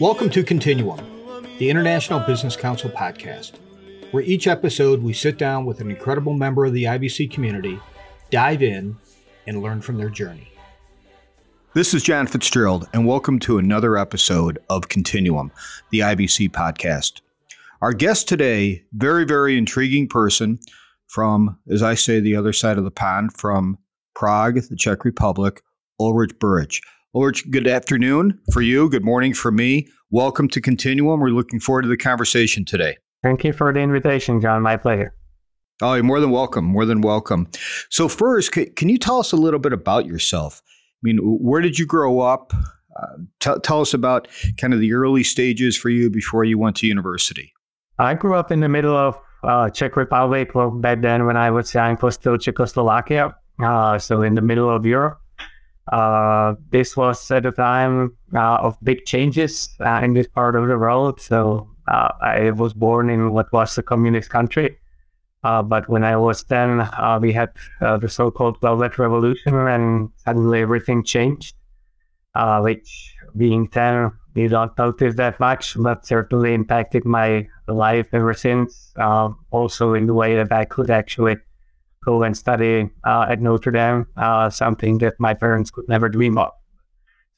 Welcome to Continuum, the International Business Council podcast, where each episode we sit down with an incredible member of the IBC community, dive in, and learn from their journey. This is John Fitzgerald, and welcome to another episode of Continuum, the IBC podcast. Our guest today, very, very intriguing person from, as I say, the other side of the pond, from Prague, the Czech Republic, Oldrich Bures. Oldrich, good afternoon for you. Good morning for me. Welcome to Continuum. We're looking forward to the conversation today. Thank you for the invitation, John. My pleasure. Oh, you're more than welcome. More than welcome. So, first, can you tell us a little bit about yourself? I mean, where did you grow up? Uh, t- tell us about kind of the early stages for you before you went to university. I grew up in the middle of uh, Czech Republic. Well, back then, when I was young, was still Czechoslovakia. Uh, so in the middle of Europe. Uh, this was at a time uh, of big changes uh, in this part of the world. So uh, I was born in what was a communist country. Uh, but when I was 10, uh, we had the so called Velvet Revolution, and suddenly everything changed. which, being 10, you don't notice that much, but certainly impacted my life ever since. also, in the way that I could actually go and study uh, at Notre Dame, uh, something that my parents could never dream of.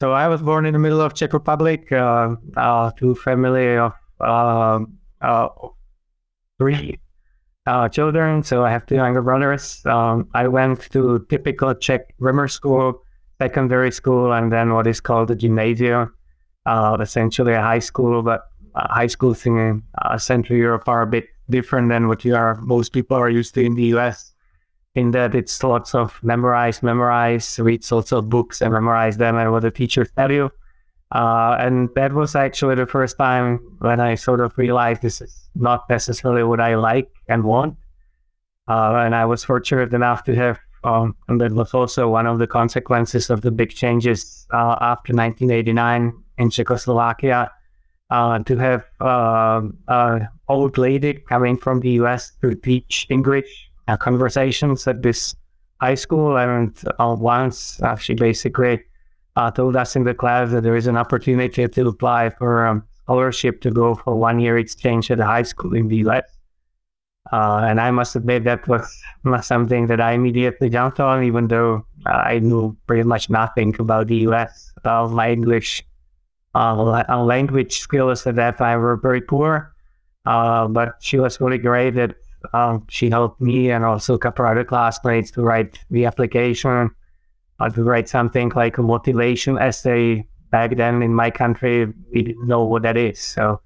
So I was born in the middle of Czech Republic uh, uh to a family of um, uh, three children. So I have two younger brothers. Um, I went to typical Czech grammar school, secondary school, and then what is called the gymnasium, essentially a high school, but high schools in Central Europe are a bit different than what you are most people are used to in the US in that it's lots of memorize, memorize, read lots of books and memorize them and what the teachers tell you. Uh, and that was actually the first time when I sort of realized this is not necessarily what I like and want. Uh, and I was fortunate enough to have, um, and that was also one of the consequences of the big changes uh, after 1989 in Czechoslovakia, uh, to have um, an old lady coming from the US to teach English uh, conversations at this high school. And uh, once uh, she basically uh, told us in the class that there is an opportunity to apply for a scholarship to go for one year exchange at a high school in the US. Uh, and I must admit that was something that I immediately jumped on, even though I knew pretty much nothing about the US. my English language skills at that time were very poor. but she was really great at um, she helped me and also a couple other classmates to write the application, uh, to write something like a motivation essay. Back then in my country, we didn't know what that is. So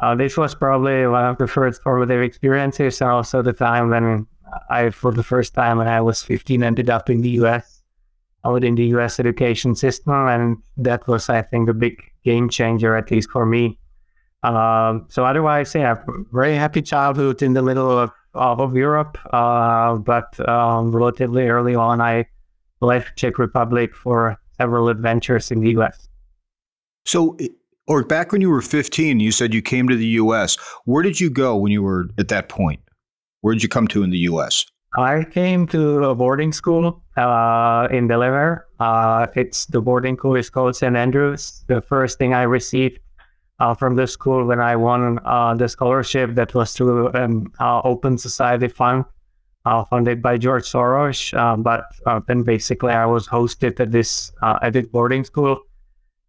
uh, this was probably one of the first formative experiences, and also the time when I, for the first time when I was 15, ended up in the U.S. within the U.S. education system, and that was, I think, a big game changer, at least for me. Um, so otherwise, yeah, very happy childhood in the middle of, of Europe. Uh, but um, relatively early on, I left Czech Republic for several adventures in the U.S. So, or back when you were 15, you said you came to the U.S. Where did you go when you were at that point? Where did you come to in the U.S.? I came to a boarding school uh, in Delaware. Uh, it's the boarding school is called St. Andrews. The first thing I received uh, from the school when I won uh, the scholarship that was through an uh, Open Society Fund uh, funded by George Soros. Uh, but then basically I was hosted at this at this boarding school,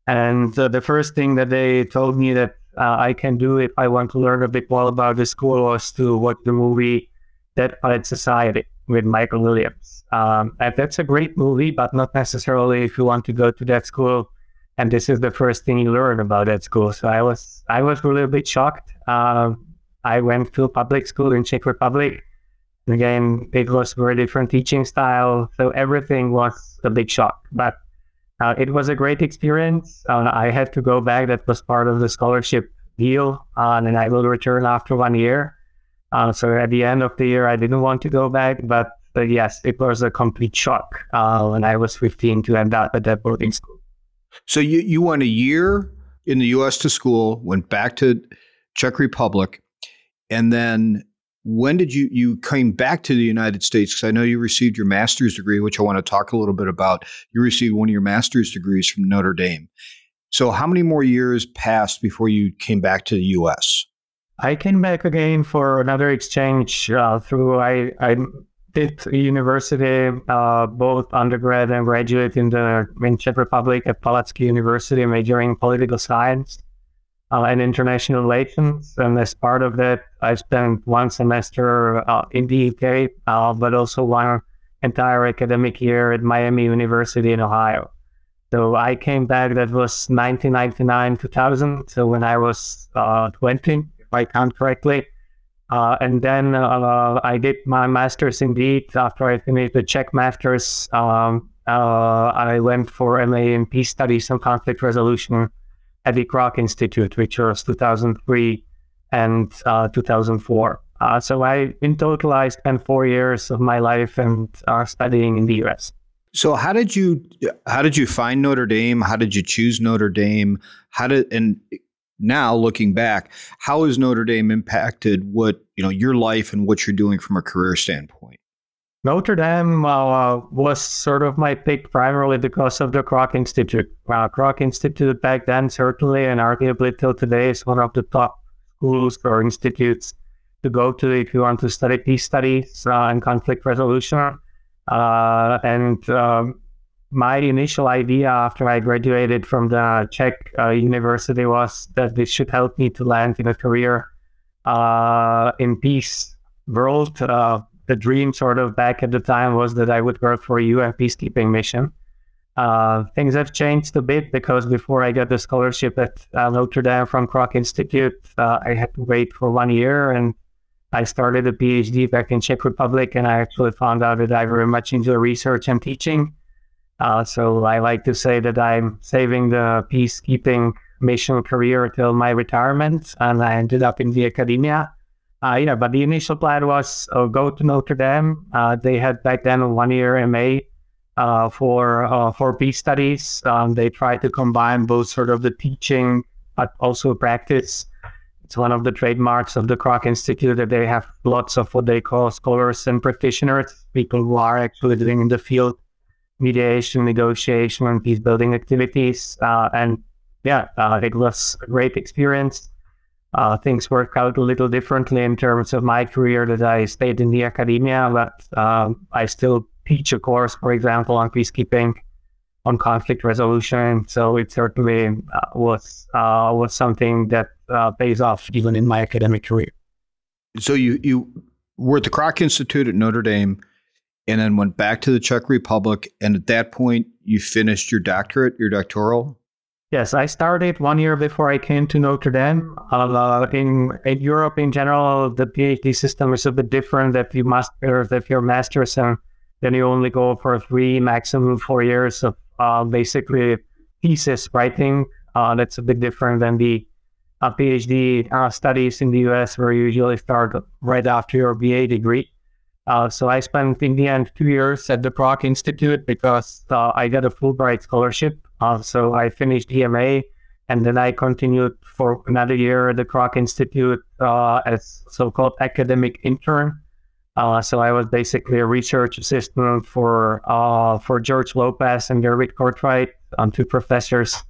and the first thing that they told me that I can do if I want to learn a bit more about the school was to watch the movie Dead Poet Society with Michael Williams. Um, and that's a great movie, but not necessarily if you want to go to that school and this is the first thing you learn about that school. So I was I was really a bit shocked. Uh, I went to public school in Czech Republic. Again, it was very different teaching style, so everything was a big shock. But uh, it was a great experience. Uh, I had to go back. That was part of the scholarship deal, uh, and I will return after one year. Uh, so at the end of the year, I didn't want to go back, but, but yes, it was a complete shock uh, when I was 15 to end up at that boarding school. So you, you went a year in the U.S. to school, went back to Czech Republic, and then when did you you came back to the United States? Because I know you received your master's degree, which I want to talk a little bit about. You received one of your master's degrees from Notre Dame. So, how many more years passed before you came back to the U.S.? I came back again for another exchange uh, through I, I did university, uh, both undergrad and graduate in the in Czech Republic at Palacký University, majoring in political science uh, and international relations. And as part of that, I spent one semester uh, in the UK, uh, but also one entire academic year at Miami University in Ohio. So I came back, that was 1999, 2000. So when I was uh, 20, if I count correctly. Uh, and then uh, I did my master's indeed after I finished the Czech master's. Um, uh, I went for MA in peace studies and conflict resolution at the Kroc Institute, which was 2003 and uh, 2004. Uh, so I, in total, I spent four years of my life and studying in the U.S. So how did you how did you find Notre Dame? How did you choose Notre Dame? How did and now looking back, how has Notre Dame impacted what you know your life and what you're doing from a career standpoint? Notre Dame uh, was sort of my pick primarily because of the Kroc Institute. Uh, Kroc Institute back then certainly and arguably till today is one of the top schools or institutes to go to if you want to study peace studies uh, and conflict resolution. Uh, and um, my initial idea after I graduated from the Czech uh, university was that this should help me to land in a career uh, in peace world. Uh, the dream sort of back at the time was that I would work for a UN peacekeeping mission. Uh, things have changed a bit because before I got the scholarship at uh, Notre Dame from Kroc Institute, I had to wait for one year and I started a PhD back in Czech Republic, and I actually found out that I very much enjoy research and teaching. Uh, so I like to say that I'm saving the peacekeeping mission career till my retirement, and I ended up in the academia. Uh, yeah, but the initial plan was uh, go to Notre Dame. Uh, they had back then a one-year MA uh, for uh, for peace studies. Um, they tried to combine both sort of the teaching but also practice it's one of the trademarks of the Kroc Institute that they have lots of what they call scholars and practitioners, people who are actually doing in the field mediation, negotiation, and peace building activities. Uh, and yeah, uh, it was a great experience. Uh, things worked out a little differently in terms of my career that I stayed in the academia, but um, I still teach a course, for example, on peacekeeping, on conflict resolution. So it certainly uh, was uh, was something that uh, pays off even in my academic career. So you you were at the Kroc Institute at Notre Dame, and then went back to the Czech Republic, and at that point you finished your doctorate, your doctoral. Yes, I started one year before I came to Notre Dame. Uh, in in Europe in general, the PhD system is a bit different. That you must, or if you're master's, and then you only go for three, maximum four years of uh, basically thesis writing. Uh, that's a bit different than the uh, PhD uh, studies in the US, where you usually start right after your BA degree. Uh, so I spent in the end two years at the Kroc Institute because uh, I got a Fulbright scholarship. Uh, so I finished EMA and then I continued for another year at the Kroc Institute uh, as so-called academic intern. so I was basically a research assistant for for George Lopez and Gerrit Cortright, um, two professors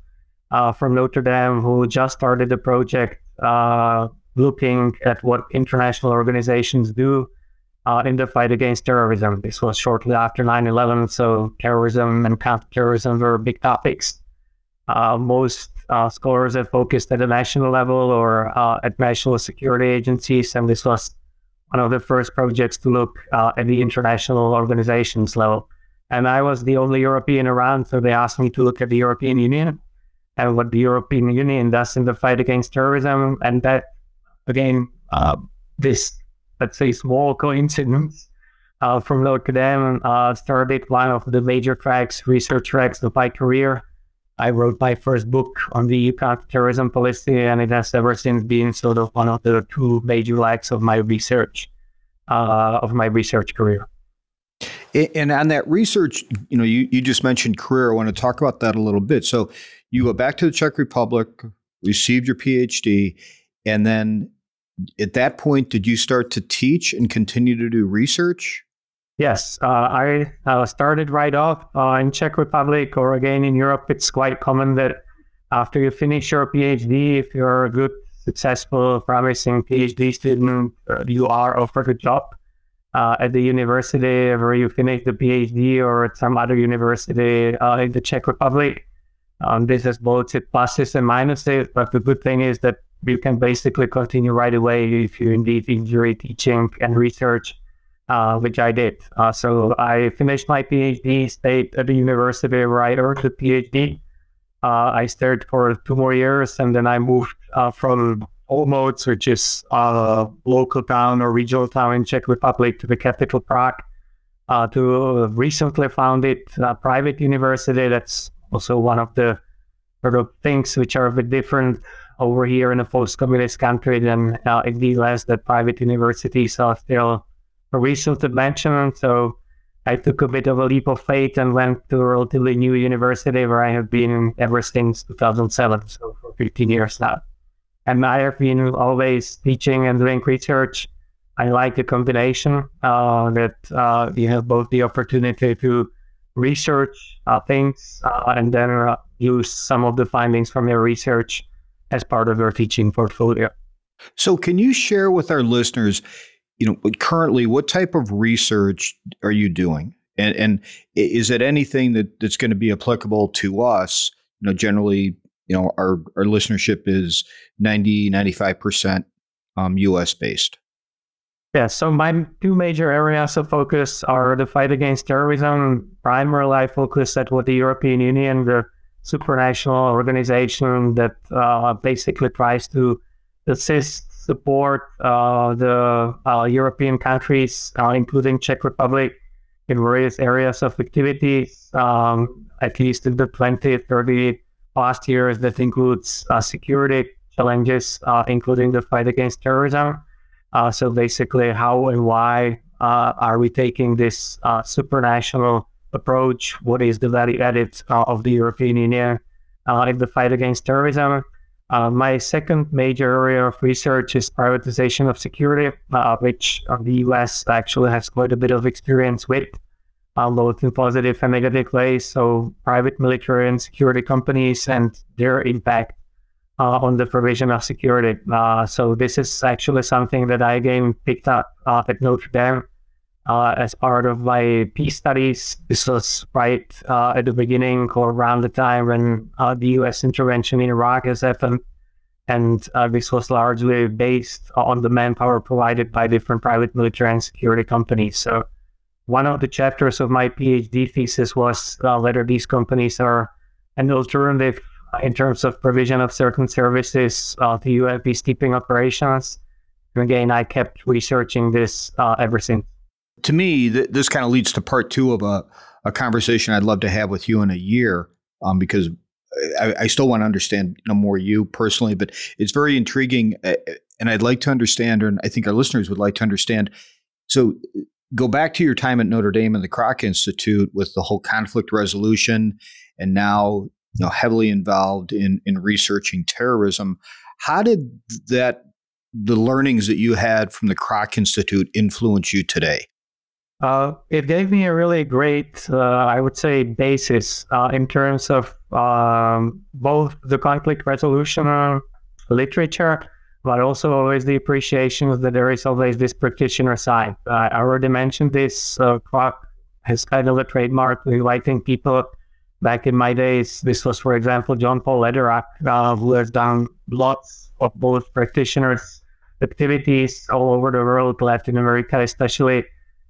uh, from Notre Dame who just started a project uh, looking at what international organizations do uh, in the fight against terrorism. This was shortly after 9 11, so terrorism and counterterrorism were big topics. Uh, most uh, scholars have focused at the national level or uh, at national security agencies, and this was one of the first projects to look at the international organizations level. And I was the only European around, so they asked me to look at the European Union and what the European Union does in the fight against terrorism. And that, again, uh, this, let's say, small coincidence uh, from Notre Dame uh, started one of the major tracks, research tracks of my career. I wrote my first book on the counterterrorism policy, and it has ever since been sort of one of the two major legs of my research, uh, of my research career. And on that research, you know, you, you just mentioned career. I want to talk about that a little bit. So you go back to the Czech Republic, received your PhD, and then at that point, did you start to teach and continue to do research? Yes, uh, I uh, started right off uh, in Czech Republic or again in Europe. It's quite common that after you finish your PhD, if you're a good, successful, promising PhD student, uh, you are offered a job uh, at the university where you finish the PhD or at some other university uh, in the Czech Republic. Um, this has both its pluses and minuses, but the good thing is that you can basically continue right away if you indeed enjoy teaching and research, uh, which I did. Uh, so I finished my PhD, stayed at the university where I earned the PhD. Uh, I stayed for two more years, and then I moved uh, from Olomouc, which is a local town or regional town in Czech Republic, to the capital Prague, uh, to recently founded private university that's also one of the sort of things which are a bit different over here in a post-communist country than uh, the US that private universities are still a resource mention. So I took a bit of a leap of faith and went to a relatively new university where I have been ever since 2007, so for 15 years now. And I have been always teaching and doing research. I like the combination uh, that uh, you have both the opportunity to research uh, things uh, and then uh, use some of the findings from your research as part of our teaching portfolio. So, can you share with our listeners, you know, currently what type of research are you doing? And, and is it anything that, that's going to be applicable to us? You know, generally, you know, our, our listenership is 90, 95% um, US based. Yeah, so my two major areas of focus are the fight against terrorism. Primarily, I focus at what the European Union, the supranational organization that uh, basically tries to assist, support uh, the uh, European countries, uh, including Czech Republic, in various areas of activities, um, at least in the 20, 30 past years. That includes uh, security challenges, uh, including the fight against terrorism so basically, how and why are we taking this supranational approach? What is the value added uh, of the European Union uh, in the fight against terrorism? Uh, my second major area of research is privatization of security, which the US actually has quite a bit of experience with, both in positive and negative ways. So, private military and security companies and their impact uh, on the provision of security. Uh, so this is actually something that I again picked up uh, at Notre Dame uh, as part of my peace studies. This was right uh, at the beginning or around the time when uh, the U.S. intervention in Iraq has happened. And this was largely based on the manpower provided by different private military and security companies. So one of the chapters of my PhD thesis was whether these companies are an alternative in terms of provision of certain services uh, to U.S. peacekeeping operations. And again, I kept researching this uh, ever since. To me, th- this kind of leads to part two of a, a conversation I'd love to have with you in a year um, because I, I, still want to understand you know, more you personally, but it's very intriguing. And I'd like to understand, and I think our listeners would like to understand. So, go back to your time at Notre Dame and the Kroc Institute with the whole conflict resolution, and now you know, heavily involved in in researching terrorism. How did that the learnings that you had from the Kroc Institute influence you today? Uh, it gave me a really great, uh, I would say, basis uh, in terms of um, both the conflict resolution literature, but also always the appreciation that there is always this practitioner side. I already mentioned this. Uh, Kroc has kind of a trademark inviting people Back in my days, this was, for example, John Paul Lederach, uh, who has done lots of both practitioners activities all over the world, Latin America especially,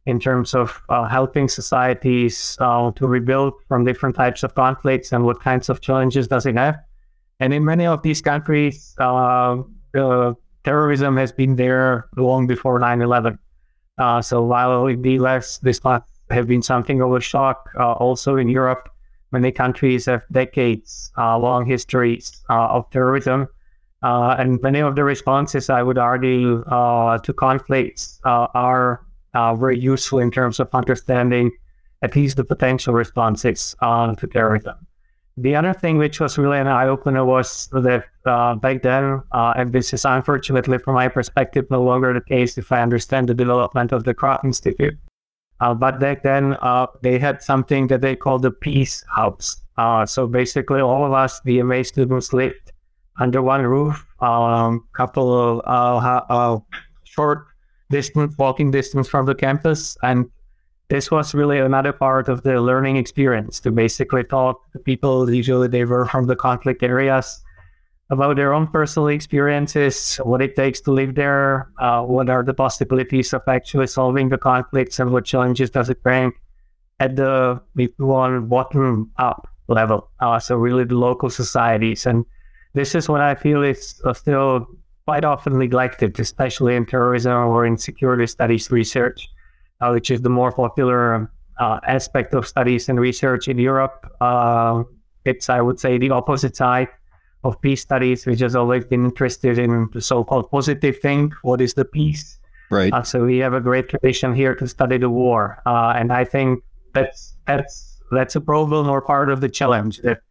in terms of uh, helping societies uh, to rebuild from different types of conflicts and what kinds of challenges does it have. And in many of these countries, uh, terrorism has been there long before 9 11. Uh, so while in the US, this might have been something of a shock, uh, also in Europe, Many countries have decades uh, long histories of terrorism. And many of the responses, I would argue, to conflicts are uh, very useful in terms of understanding at least the potential responses to terrorism. the other thing which was really an eye opener was that uh, back then, uh, and this is unfortunately from my perspective no longer the case if I understand the development of the Kroc Institute. Uh, but back then, uh, they had something that they called the Peace House. Uh, so basically, all of us, the MA students, lived under one roof, a um, couple of uh, short distance, walking distance from the campus, and this was really another part of the learning experience to basically talk to people. Usually they were from the conflict areas about their own personal experiences, what it takes to live there, uh, what are the possibilities of actually solving the conflicts, and what challenges does it bring at the one bottom up level. Uh, so really the local societies, and this is what I feel is uh, still quite often neglected, especially in terrorism or in security studies research uh, which is the more popular uh, aspect of studies and research in Europe. Uh, it's, I would say, the opposite side of peace studies, which has always been interested in the so-called positive thing. What is the peace? Right. Uh, so we have a great tradition here to study the war, uh, and I think that's that's that's a problem or part of the challenge. That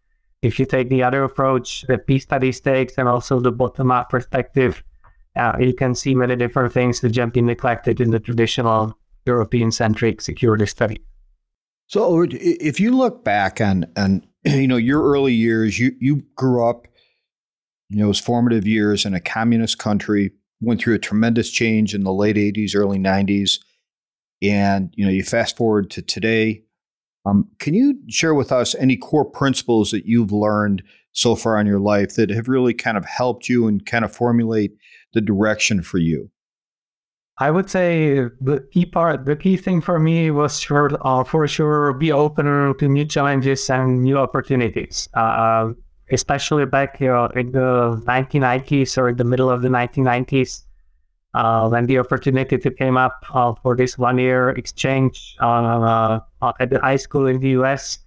if you take the other approach the peace studies takes, and also the bottom-up perspective, uh, you can see many different things that have been neglected in the traditional European centric security study. So if you look back on on you know your early years, you you grew up, you know, those formative years in a communist country, went through a tremendous change in the late 80s, early 90s. And you know, you fast forward to today. Um, can you share with us any core principles that you've learned so far in your life that have really kind of helped you and kind of formulate the direction for you? I would say the key part, the key thing for me was uh, for sure, be open to new challenges and new opportunities. Uh, especially back in the 1990s or in the middle of the 1990s, uh, when the opportunity came up uh, for this one-year exchange uh, at the high school in the U.S.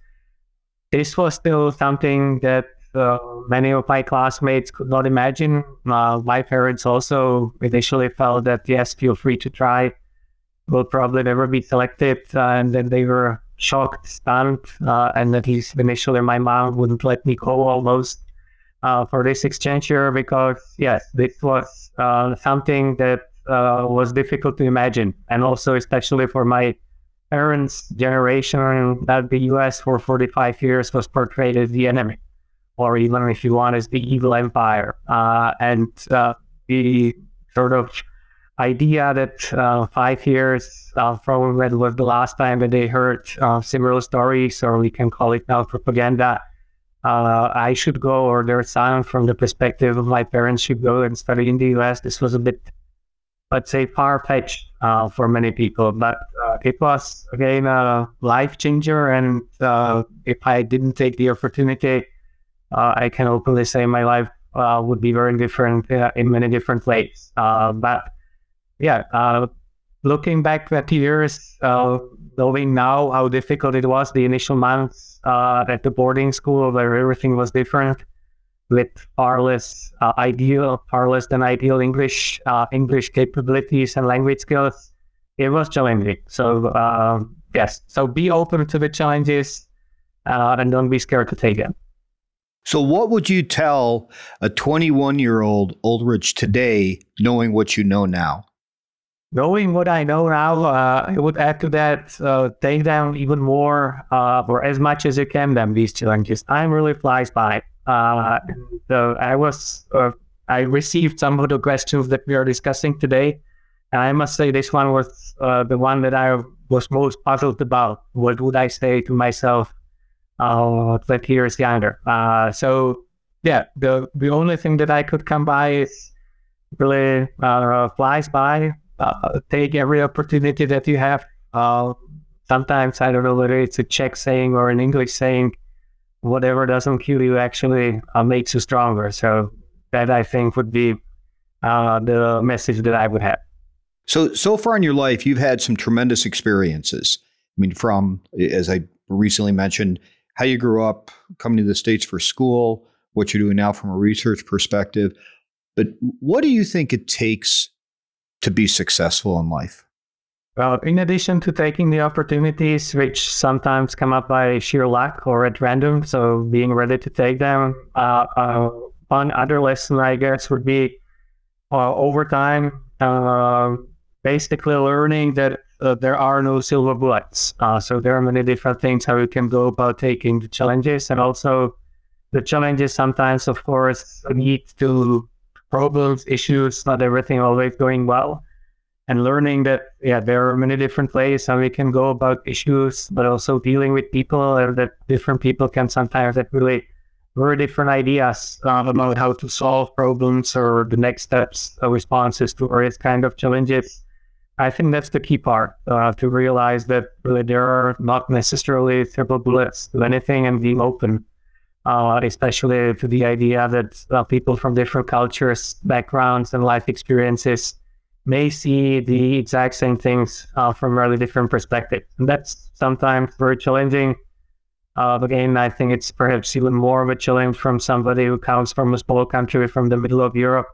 This was still something that uh, many of my classmates could not imagine. Uh, my parents also initially felt that, yes, feel free to try, will probably never be selected. Uh, and then they were shocked, stunned, and at least initially my mom wouldn't let me go almost uh, for this exchange year because, yes, this was uh, something that was difficult to imagine. And also, especially for my parents' generation, that the US for 45 years was portrayed as the enemy or even if you want, as the evil empire. Uh, and uh, the sort of idea that uh, five years uh, from when was the last time that they heard uh, similar stories, or we can call it now propaganda, uh, I should go, or their son from the perspective of my parents should go and study in the US. This was a bit, let's say, far fetched for many people, but it was again a life changer. And if I didn't take the opportunity, uh, I can openly say my life uh, would be very different uh, in many different ways. Uh, but yeah, uh, looking back at years, uh, knowing now how difficult it was the initial months uh, at the boarding school where everything was different with far less uh, ideal, far less than ideal English, uh, English capabilities and language skills, it was challenging. So um, yes, so be open to the challenges and don't be scared to take them. So, what would you tell a 21 year old Oldrich today, knowing what you know now? Knowing what I know now, uh, I would add to that, uh, take them even more uh, or as much as you can, them these challenges. I'm really flies by. Uh, so I was, uh, I received some of the questions that we are discussing today. And I must say, this one was uh, the one that I was most puzzled about. What would I say to myself uh, 20 years younger. Uh, so yeah, the the only thing that I could come by is really flies by. Uh, take every opportunity that you have. Uh, sometimes I don't know whether it's a Czech saying or an English saying. Whatever doesn't kill you actually uh, makes you stronger. So that I think would be the message that I would have. So so far in your life, you've had some tremendous experiences. I mean, from as I recently mentioned, how you grew up, coming to the States for school, what you're doing now from a research perspective. But what do you think it takes to be successful in life? Well, in addition to taking the opportunities, which sometimes come up by sheer luck or at random, so being ready to take them, uh, uh, one other lesson, I guess, would be uh, over time, uh, basically learning that uh, there are no silver bullets. Uh, so there are many different things how you can go about taking the challenges, and also the challenges sometimes, of course, need to problems, issues, not everything always going well and learning that yeah there are many different ways how we can go about issues but also dealing with people and that different people can sometimes have really very different ideas uh, about how to solve problems or the next steps responses to various kind of challenges. I think that's the key part uh, to realize that really there are not necessarily silver bullets to anything and being open uh, especially to the idea that uh, people from different cultures backgrounds and life experiences may see the exact same things uh, from really different perspectives. And that's sometimes very challenging. Uh, again, I think it's perhaps even more of a challenge from somebody who comes from a small country from the middle of Europe,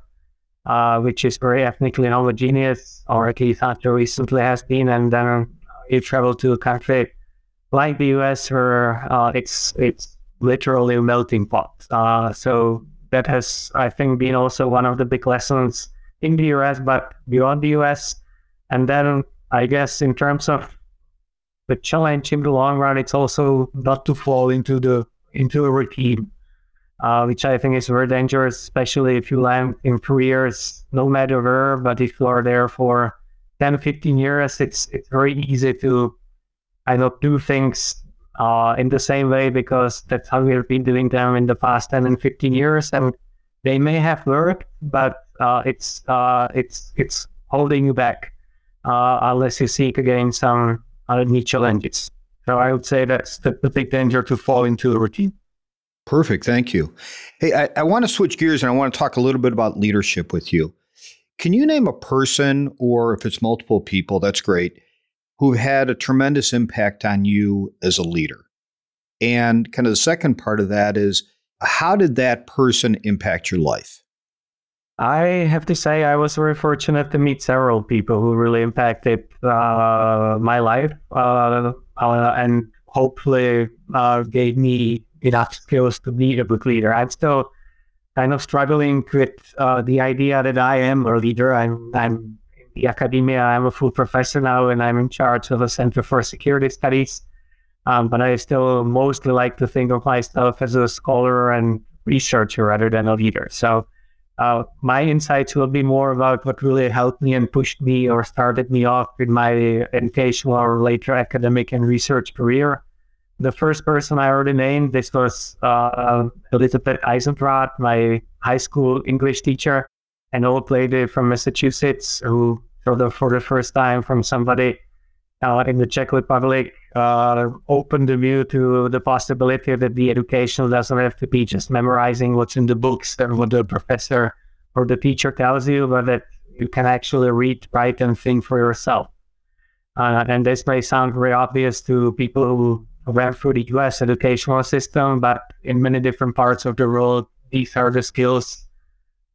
uh, which is very ethnically homogeneous, or at least until recently has been. And then you travel to a country like the US where uh, it's it's literally a melting pot. Uh, so that has, I think, been also one of the big lessons in the US, but beyond the US. And then I guess in terms of the challenge in the long run, it's also not to fall into the into a routine, uh, which I think is very dangerous, especially if you land in careers, no matter where. But if you are there for 10, 15 years, it's it's very easy to kind of do things uh, in the same way because that's how we've been doing them in the past 10 and 15 years. And they may have worked, but uh, it's uh, it's it's holding you back uh, unless you seek again some other new challenges. So I would say that's the, the big danger to fall into a routine. Perfect. Thank you. Hey, I, I want to switch gears and I want to talk a little bit about leadership with you. Can you name a person, or if it's multiple people, that's great, who've had a tremendous impact on you as a leader? And kind of the second part of that is how did that person impact your life? I have to say, I was very fortunate to meet several people who really impacted uh, my life uh, uh, and hopefully uh, gave me enough skills to be a good leader. I'm still kind of struggling with uh, the idea that I am a leader. I'm, I'm the academia, I'm a full professor now, and I'm in charge of a Center for Security Studies. Um, but I still mostly like to think of myself as a scholar and researcher rather than a leader. So uh, my insights will be more about what really helped me and pushed me or started me off in my educational or later academic and research career. The first person I already named, this was uh, Elizabeth Eisendrath, my high school English teacher, an old lady from Massachusetts who, for the, for the first time, from somebody uh, in the Czech Republic uh, opened the view to the possibility that the education doesn't have to be just memorizing what's in the books and what the professor or the teacher tells you, but that you can actually read, write, and think for yourself. Uh, and this may sound very obvious to people who went through the US educational system, but in many different parts of the world, these are the skills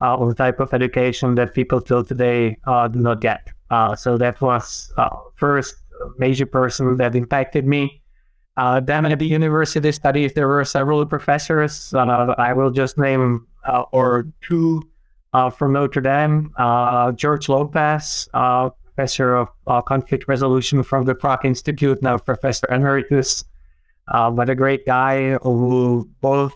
uh, or type of education that people till today uh, do not get. Uh, so that was uh, first major person that impacted me. Uh, then at the university studies, there were several professors. Uh, I will just name or two from Notre Dame. George Lopez, professor of conflict resolution from the Kroc Institute, now professor emeritus, but a great guy who both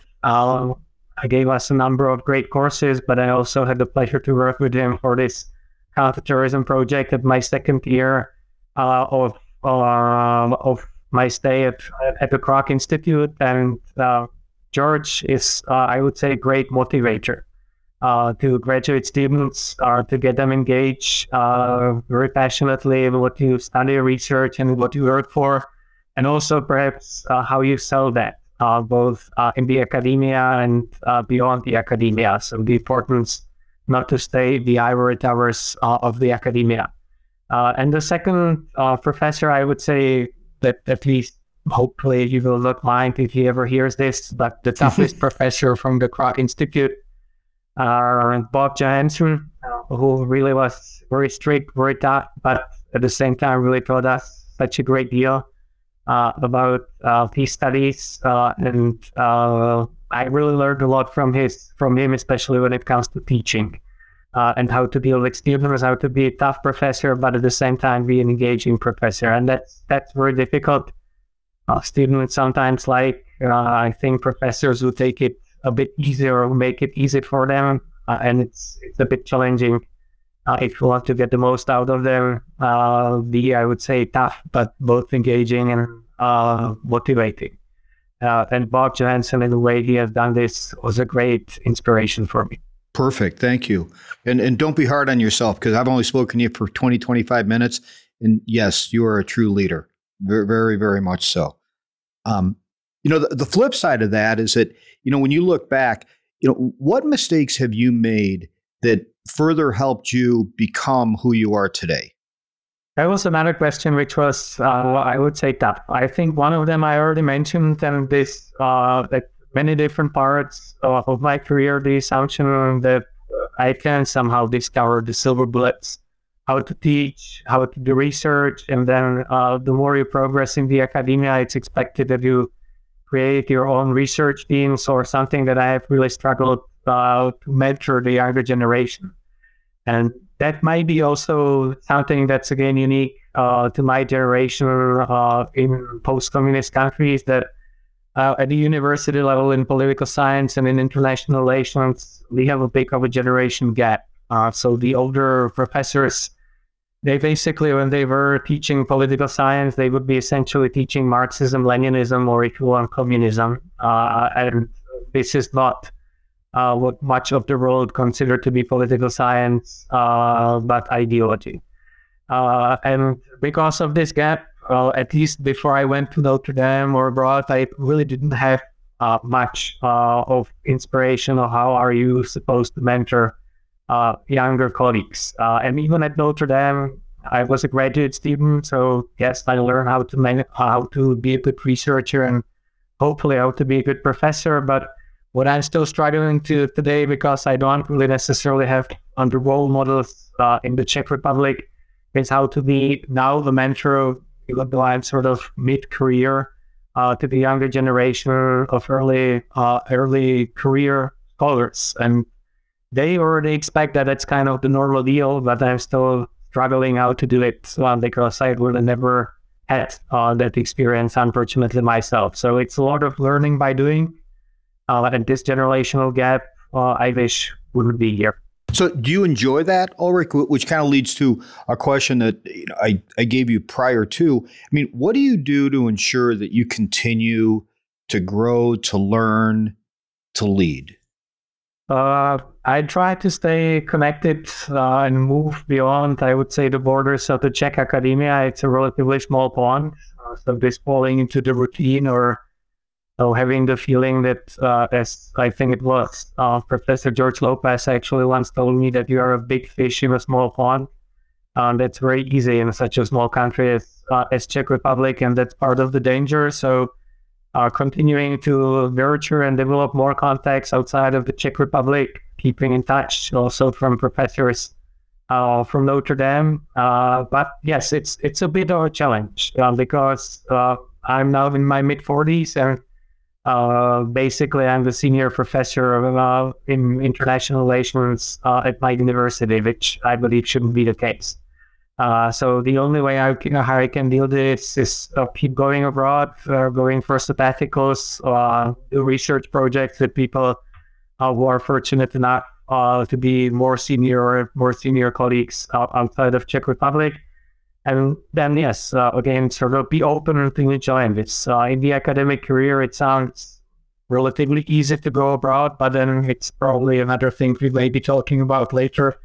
gave us a number of great courses, but I also had the pleasure to work with him for this counterterrorism project at my second year uh, of um, of my stay at at the Kroc Institute, and uh, George is, uh, I would say, a great motivator uh, to graduate students uh, to get them engaged uh, very passionately in what you study, research, and what you work for, and also perhaps how you sell that. Both in the academia and beyond the academia. So the importance not to stay the ivory towers of the academia. Uh, and the second uh, professor, I would say that at least hopefully you will not mind if he ever hears this, but the toughest professor from the Kroc Institute, uh, Bob Johansen, who really was very strict, very tough, but at the same time really taught us such a great deal uh, about uh, peace studies, uh, and uh, I really learned a lot from his from him, especially when it comes to teaching uh, and how to deal with students, how to be a tough professor, but at the same time be an engaging professor, and that's that's very difficult. students sometimes like I think professors who take it a bit easier or make it easy for them, and it's it's a bit challenging uh, if you want to get the most out of them, uh, be, I would say, tough, but both engaging and uh, motivating. Uh, and Bob Johansen, in the way he has done this, was a great inspiration for me. Perfect. Thank you. And, and don't be hard on yourself because I've only spoken to you for 20, 25 minutes. And yes, you are a true leader. Very, very, very much so. Um, you know, the, the flip side of that is that, you know, when you look back, you know, what mistakes have you made that further helped you become who you are today? That was another question, which was, uh, I would say, tough. I think one of them I already mentioned, and this, uh, that many different parts of my career, the assumption that I can somehow discover the silver bullets, how to teach, how to do research, and then uh, the more you progress in the academia, it's expected that you create your own research teams or something that I have really struggled to mentor the younger generation. And that might be also something that's again unique uh, to my generation uh, in post-communist countries that uh, at the university level in political science and in international relations, we have a big of a generation gap. Uh, so the older professors, they basically, when they were teaching political science, they would be essentially teaching Marxism, Leninism, or if you want, communism. Uh, and this is not uh, what much of the world consider to be political science, uh, but ideology. Uh, and because of this gap, well, at least before I went to Notre Dame or abroad, I really didn't have uh, much uh, of inspiration of how are you supposed to mentor uh, younger colleagues. and even at Notre Dame, I was a graduate student, so yes, I learned how to man- how to be a good researcher and hopefully how to be a good professor, but what I'm still struggling to today because I don't really necessarily have under role models uh, in the Czech Republic is how to be now the mentor, even though I'm sort of mid-career, uh, to the younger generation of early uh, early career scholars, and they already expect that it's kind of the normal deal, but I'm still struggling how to do it uh, because I really never had uh, that experience, unfortunately myself. So it's a lot of learning by doing uh, and this generational gap, uh, I wish wouldn't be here. So, do you enjoy that, Oldrich? Which kind of leads to a question that you know, I, I gave you prior to. I mean, what do you do to ensure that you continue to grow, to learn, to lead? Uh, I try to stay connected uh, and move beyond, I would say, the borders of the Czech academia. It's a relatively small pond. Uh, so, this falling into the routine or so having the feeling that, uh, as I think it was, uh, Professor George Lopez actually once told me that you are a big fish in a small pond. Um, that's very easy in such a small country as, uh, as Czech Republic, and that's part of the danger. So uh, continuing to nurture and develop more contacts outside of the Czech Republic, keeping in touch also from professors uh, from Notre Dame. Uh, but yes, it's it's a bit of a challenge uh, because uh, I'm now in my mid 40s and uh, basically, I'm the senior professor of, uh, in international relations uh, at my university, which I believe shouldn't be the case. Uh, so the only way I can, how I can deal with this is uh, keep going abroad, going for sabbaticals, do research projects with people who are fortunate enough to be more senior or more senior colleagues outside of Czech Republic and then, yes, uh, again, sort of be open to new challenges. Uh, in the academic career, it sounds relatively easy to go abroad, but then it's probably another thing we may be talking about later.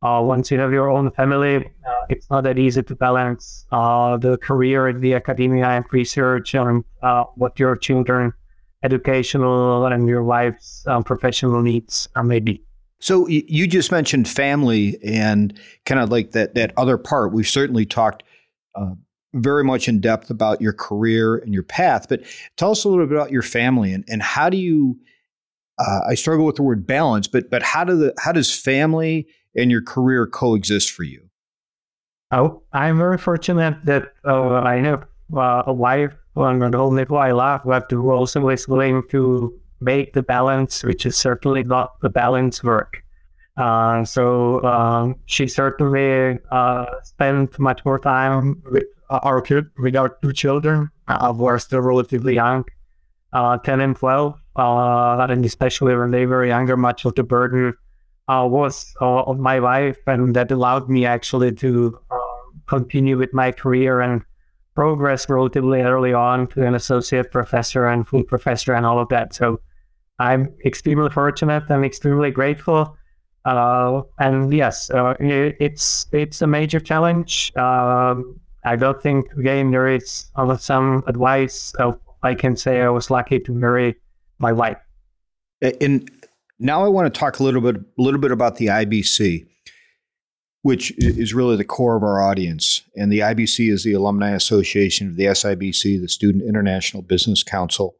Uh, once you have your own family, uh, it's not that easy to balance uh, the career in the academia and research and uh, what your children educational and your wife's professional needs are maybe. So you just mentioned family and kind of like that that other part. We've certainly talked uh, very much in depth about your career and your path, but tell us a little bit about your family and, and how do you? Uh, I struggle with the word balance, but but how do the how does family and your career coexist for you? Oh, I'm very fortunate that uh, I have uh, a wife and an only who I love, but who also is willing to make the balance, which is certainly not the balance work. Uh, so um, she certainly uh, spent much more time with our kid, with our two children, uh, who are still relatively young, uh, 10 and 12. Uh, and especially when they were younger, much of the burden uh, was on my wife, and that allowed me actually to continue with my career and progress relatively early on to an associate professor and full professor and all of that. So I'm extremely fortunate and extremely grateful. Uh, and yes, uh, it, it's it's a major challenge. Um, I don't think again there is some advice I can say I was lucky to marry my wife. And now I want to talk a little bit a little bit about the IBC, which is really the core of our audience. And the IBC is the Alumni Association of the SIBC, the Student International Business Council.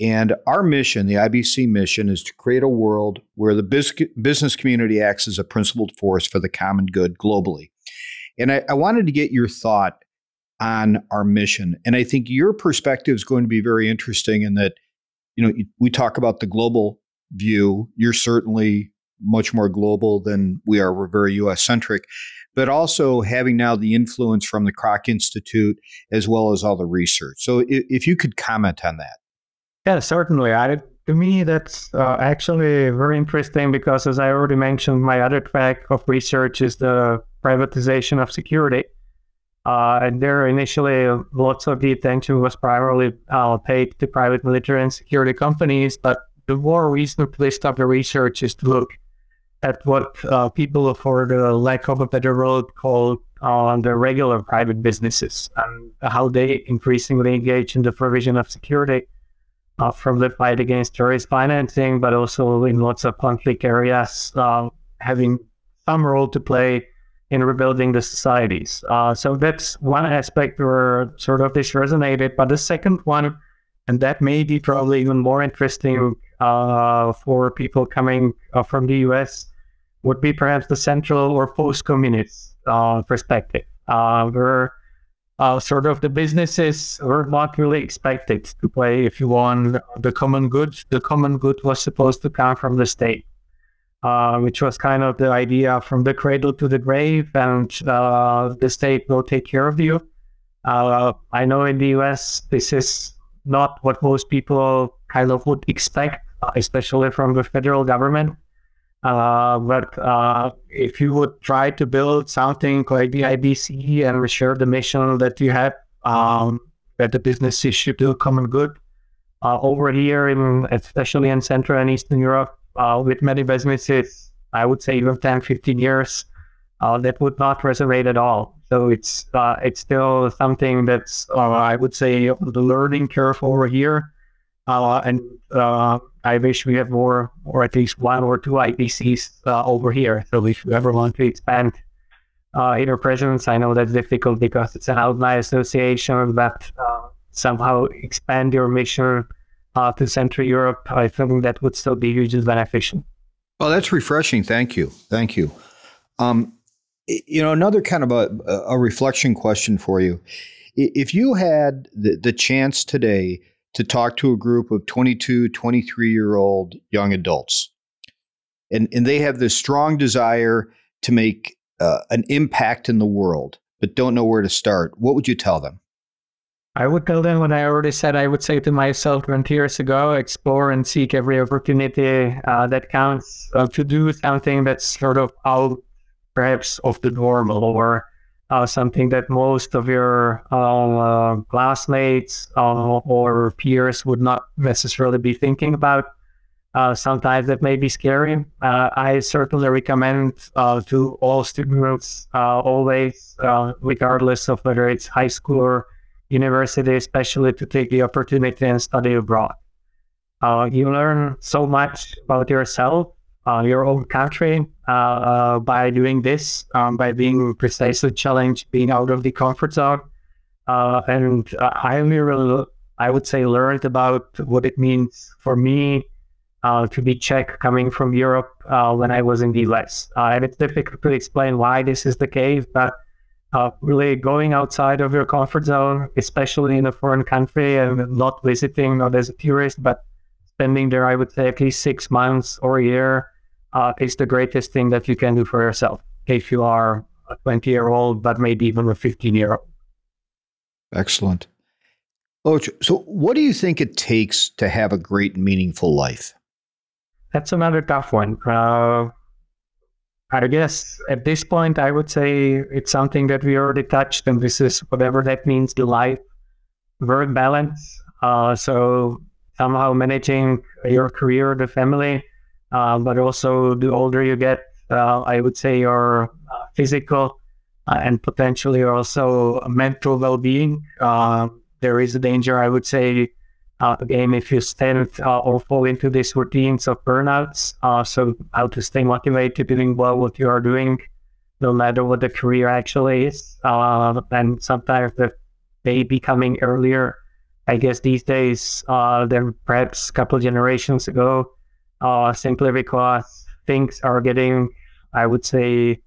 And our mission, the IBC mission, is to create a world where the business community acts as a principled force for the common good globally. And I, I, wanted to get your thought on our mission. And I think your perspective is going to be very interesting in that, you know, we talk about the global view. You're certainly much more global than we are. We're very US centric, but also having now the influence from the Kroc Institute as well as all the research. So if, if you could comment on that. Yeah, certainly. I, to me, that's uh, actually very interesting because, as I already mentioned, my other track of research is the privatization of security. Uh, and there, initially, lots of the attention was primarily uh, paid to private military and security companies. But the more recent list of the research is to look at what uh, people, for the lack of a better word, call uh, the regular private businesses and how they increasingly engage in the provision of security uh, from the fight against terrorist financing, but also in lots of conflict areas, uh, having some role to play in rebuilding the societies. Uh, so that's one aspect where sort of this resonated. But the second one, and that may be probably even more interesting uh, for people coming uh, from the US, would be perhaps the central or post-communist uh, perspective, where uh, sort of the businesses were not really expected to play, if you want, the common good. The common good was supposed to come from the state, uh, which was kind of the idea from the cradle to the grave, and uh, the state will take care of you. Uh, I know in the US, this is not what most people kind of would expect, especially from the federal government. Uh, but uh, if you would try to build something like the IBC and share the mission that you have, um, that the business should do a common good, uh, over here, in, especially in Central and Eastern Europe, uh, with many businesses, I would say even 10, 15 years, uh, that would not resonate at all. So it's uh, it's still something that's, I would say, the learning curve over here. and I wish we have more, or at least one or two IBCs uh, over here. So if you ever want to expand uh, your presence, I know that's difficult because it's an alumni association, but uh, somehow expand your mission uh, to Central Europe, I think that would still be hugely beneficial. Well, that's refreshing. Thank you. Thank you. Um, you know, another kind of a, a reflection question for you. If you had the, the chance today to talk to a group of 22, 23 year old young adults. And, and they have this strong desire to make uh, an impact in the world, but don't know where to start. What would you tell them? I would tell them what I already said. I would say to myself 20 years ago explore and seek every opportunity uh, that counts uh, to do something that's sort of out, perhaps, of the normal or uh, something that most of your uh, classmates uh, or peers would not necessarily be thinking about. Uh, sometimes that may be scary. Uh, I certainly recommend uh, to all students always, regardless of whether it's high school or university, especially to take the opportunity and study abroad. you learn so much about yourself uh, your own country uh, uh, by doing this, um, by being precisely challenged, being out of the comfort zone. Uh, and I really, I would say, learned about what it means for me uh, to be Czech coming from Europe when I was in the US. and it's difficult to explain why this is the case, but uh, really going outside of your comfort zone, especially in a foreign country and not visiting, not as a tourist, but spending there, I would say at least six months or a year uh, is the greatest thing that you can do for yourself if you are a 20 year old, but maybe even a 15 year old. Excellent. Oh, so what do you think it takes to have a great, meaningful life? That's another tough one. Uh, I guess at this point, I would say it's something that we already touched, and this is whatever that means the life work balance. Uh, so somehow managing your career, the family, uh, but also the older you get, uh, I would say your physical uh, and potentially also mental well-being. Uh, there is a danger, I would say, uh, again, if you stand or fall into these routines of burnouts, so how to stay motivated doing well what you are doing, no matter what the career actually is. And sometimes the baby coming earlier, I guess these days uh, than perhaps a couple generations ago, uh, simply because things are getting, I would say,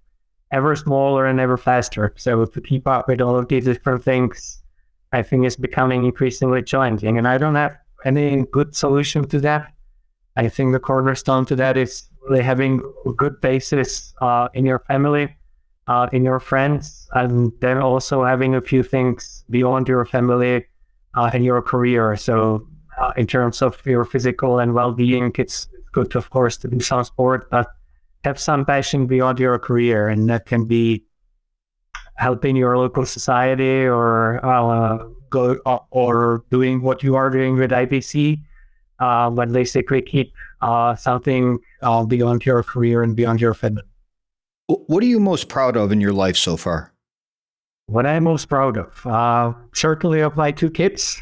ever smaller and ever faster. So to keep up with all of these different things, I think is becoming increasingly challenging. And I don't have any good solution to that. I think the cornerstone to that is really having a good basis uh, in your family, uh, in your friends, and then also having a few things beyond your family uh, and your career. So, uh, in terms of your physical and well being, it's good, of course, to do some sport, but have some passion beyond your career. And that can be helping your local society or uh, go uh, or doing what you are doing with IBC. uh, but say keep uh, something uh, beyond your career and beyond your family. What are you most proud of in your life so far? What I'm most proud of, uh, certainly of my two kids.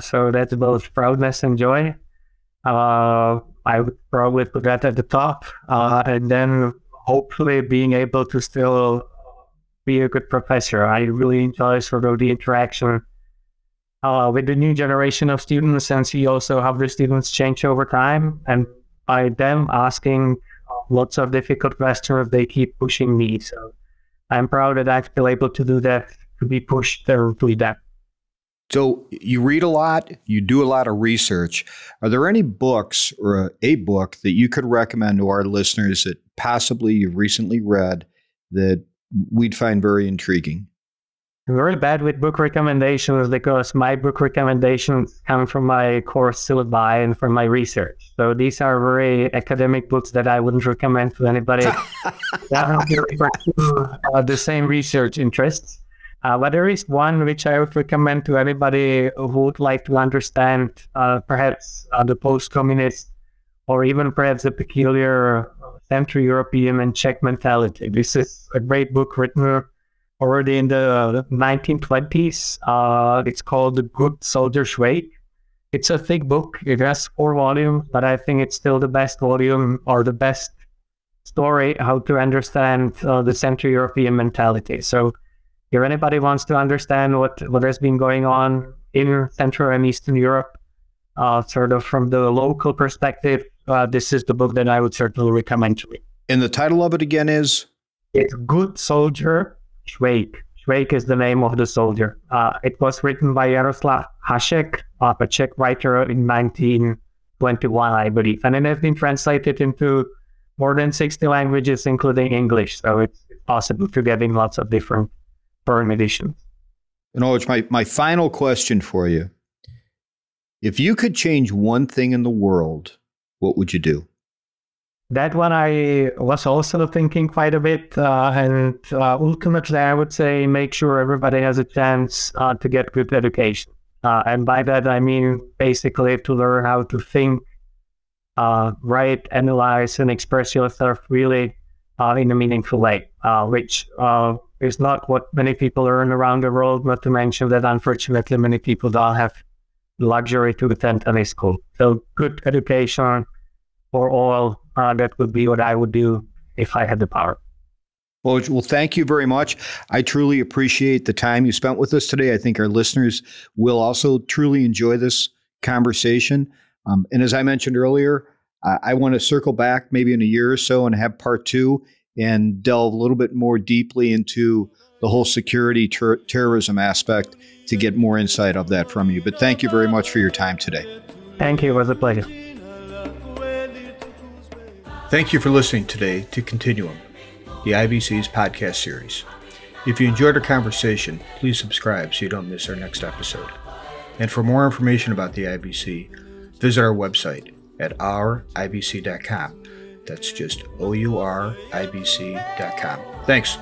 so that's both proudness and joy. I would probably put that at the top, and then hopefully being able to still be a good professor. I really enjoy sort of the interaction uh, with the new generation of students and see also how the students change over time. And by them asking lots of difficult questions, they keep pushing me. So I'm proud that I feel able to do that, to be pushed do that. So you read a lot, you do a lot of research. Are there any books or a, a book that you could recommend to our listeners that possibly you've recently read that we'd find very intriguing? I'm very bad with book recommendations because my book recommendations come from my course syllabi and from my research. So these are very academic books that I wouldn't recommend to anybody that uh, the same research interests. Uh, but there is one which I would recommend to anybody who would like to understand uh, perhaps uh, the post-communist or even perhaps the peculiar Central European and Czech mentality. This is a great book written already in the 1920s. Uh, it's called The Good Soldier Schweik. It's a thick book. It has four volumes, but I think it's still the best volume or the best story how to understand uh, the Central European mentality. So, if anybody wants to understand what, what has been going on in Central and Eastern Europe, uh, sort of from the local perspective, uh, this is the book that I would certainly recommend to read. And the title of it again is? It's Good Soldier Schweik. Schweik is the name of the soldier. Uh, it was written by Jaroslav Hašek, uh, a Czech writer in 1921, I believe. And it has been translated into more than 60 languages, including English. So it's possible to get in lots of different editions. You know, my, my final question for you. If you could change one thing in the world, what would you do? That one I was also thinking quite a bit, uh, and uh, ultimately, I would say make sure everybody has a chance uh, to get good education. Uh, and by that, I mean basically to learn how to think, uh, write, analyze, and express yourself really uh, in a meaningful way, which is not what many people learn around the world. Not to mention that, unfortunately, many people don't have luxury to attend any school. So good education for all, uh, that would be what I would do if I had the power. Well, well, thank you very much. I truly appreciate the time you spent with us today. I think our listeners will also truly enjoy this conversation. Um, and as I mentioned earlier, uh, I want to circle back maybe in a year or so and have part two and delve a little bit more deeply into the whole security ter- terrorism aspect to get more insight of that from you. But thank you very much for your time today. Thank you. It was a pleasure. Thank you for listening today to Continuum, the IBC's podcast series. If you enjoyed our conversation, please subscribe so you don't miss our next episode. And for more information about the IBC, visit our website at ouribc.com. That's just O U R I B C.com. Thanks.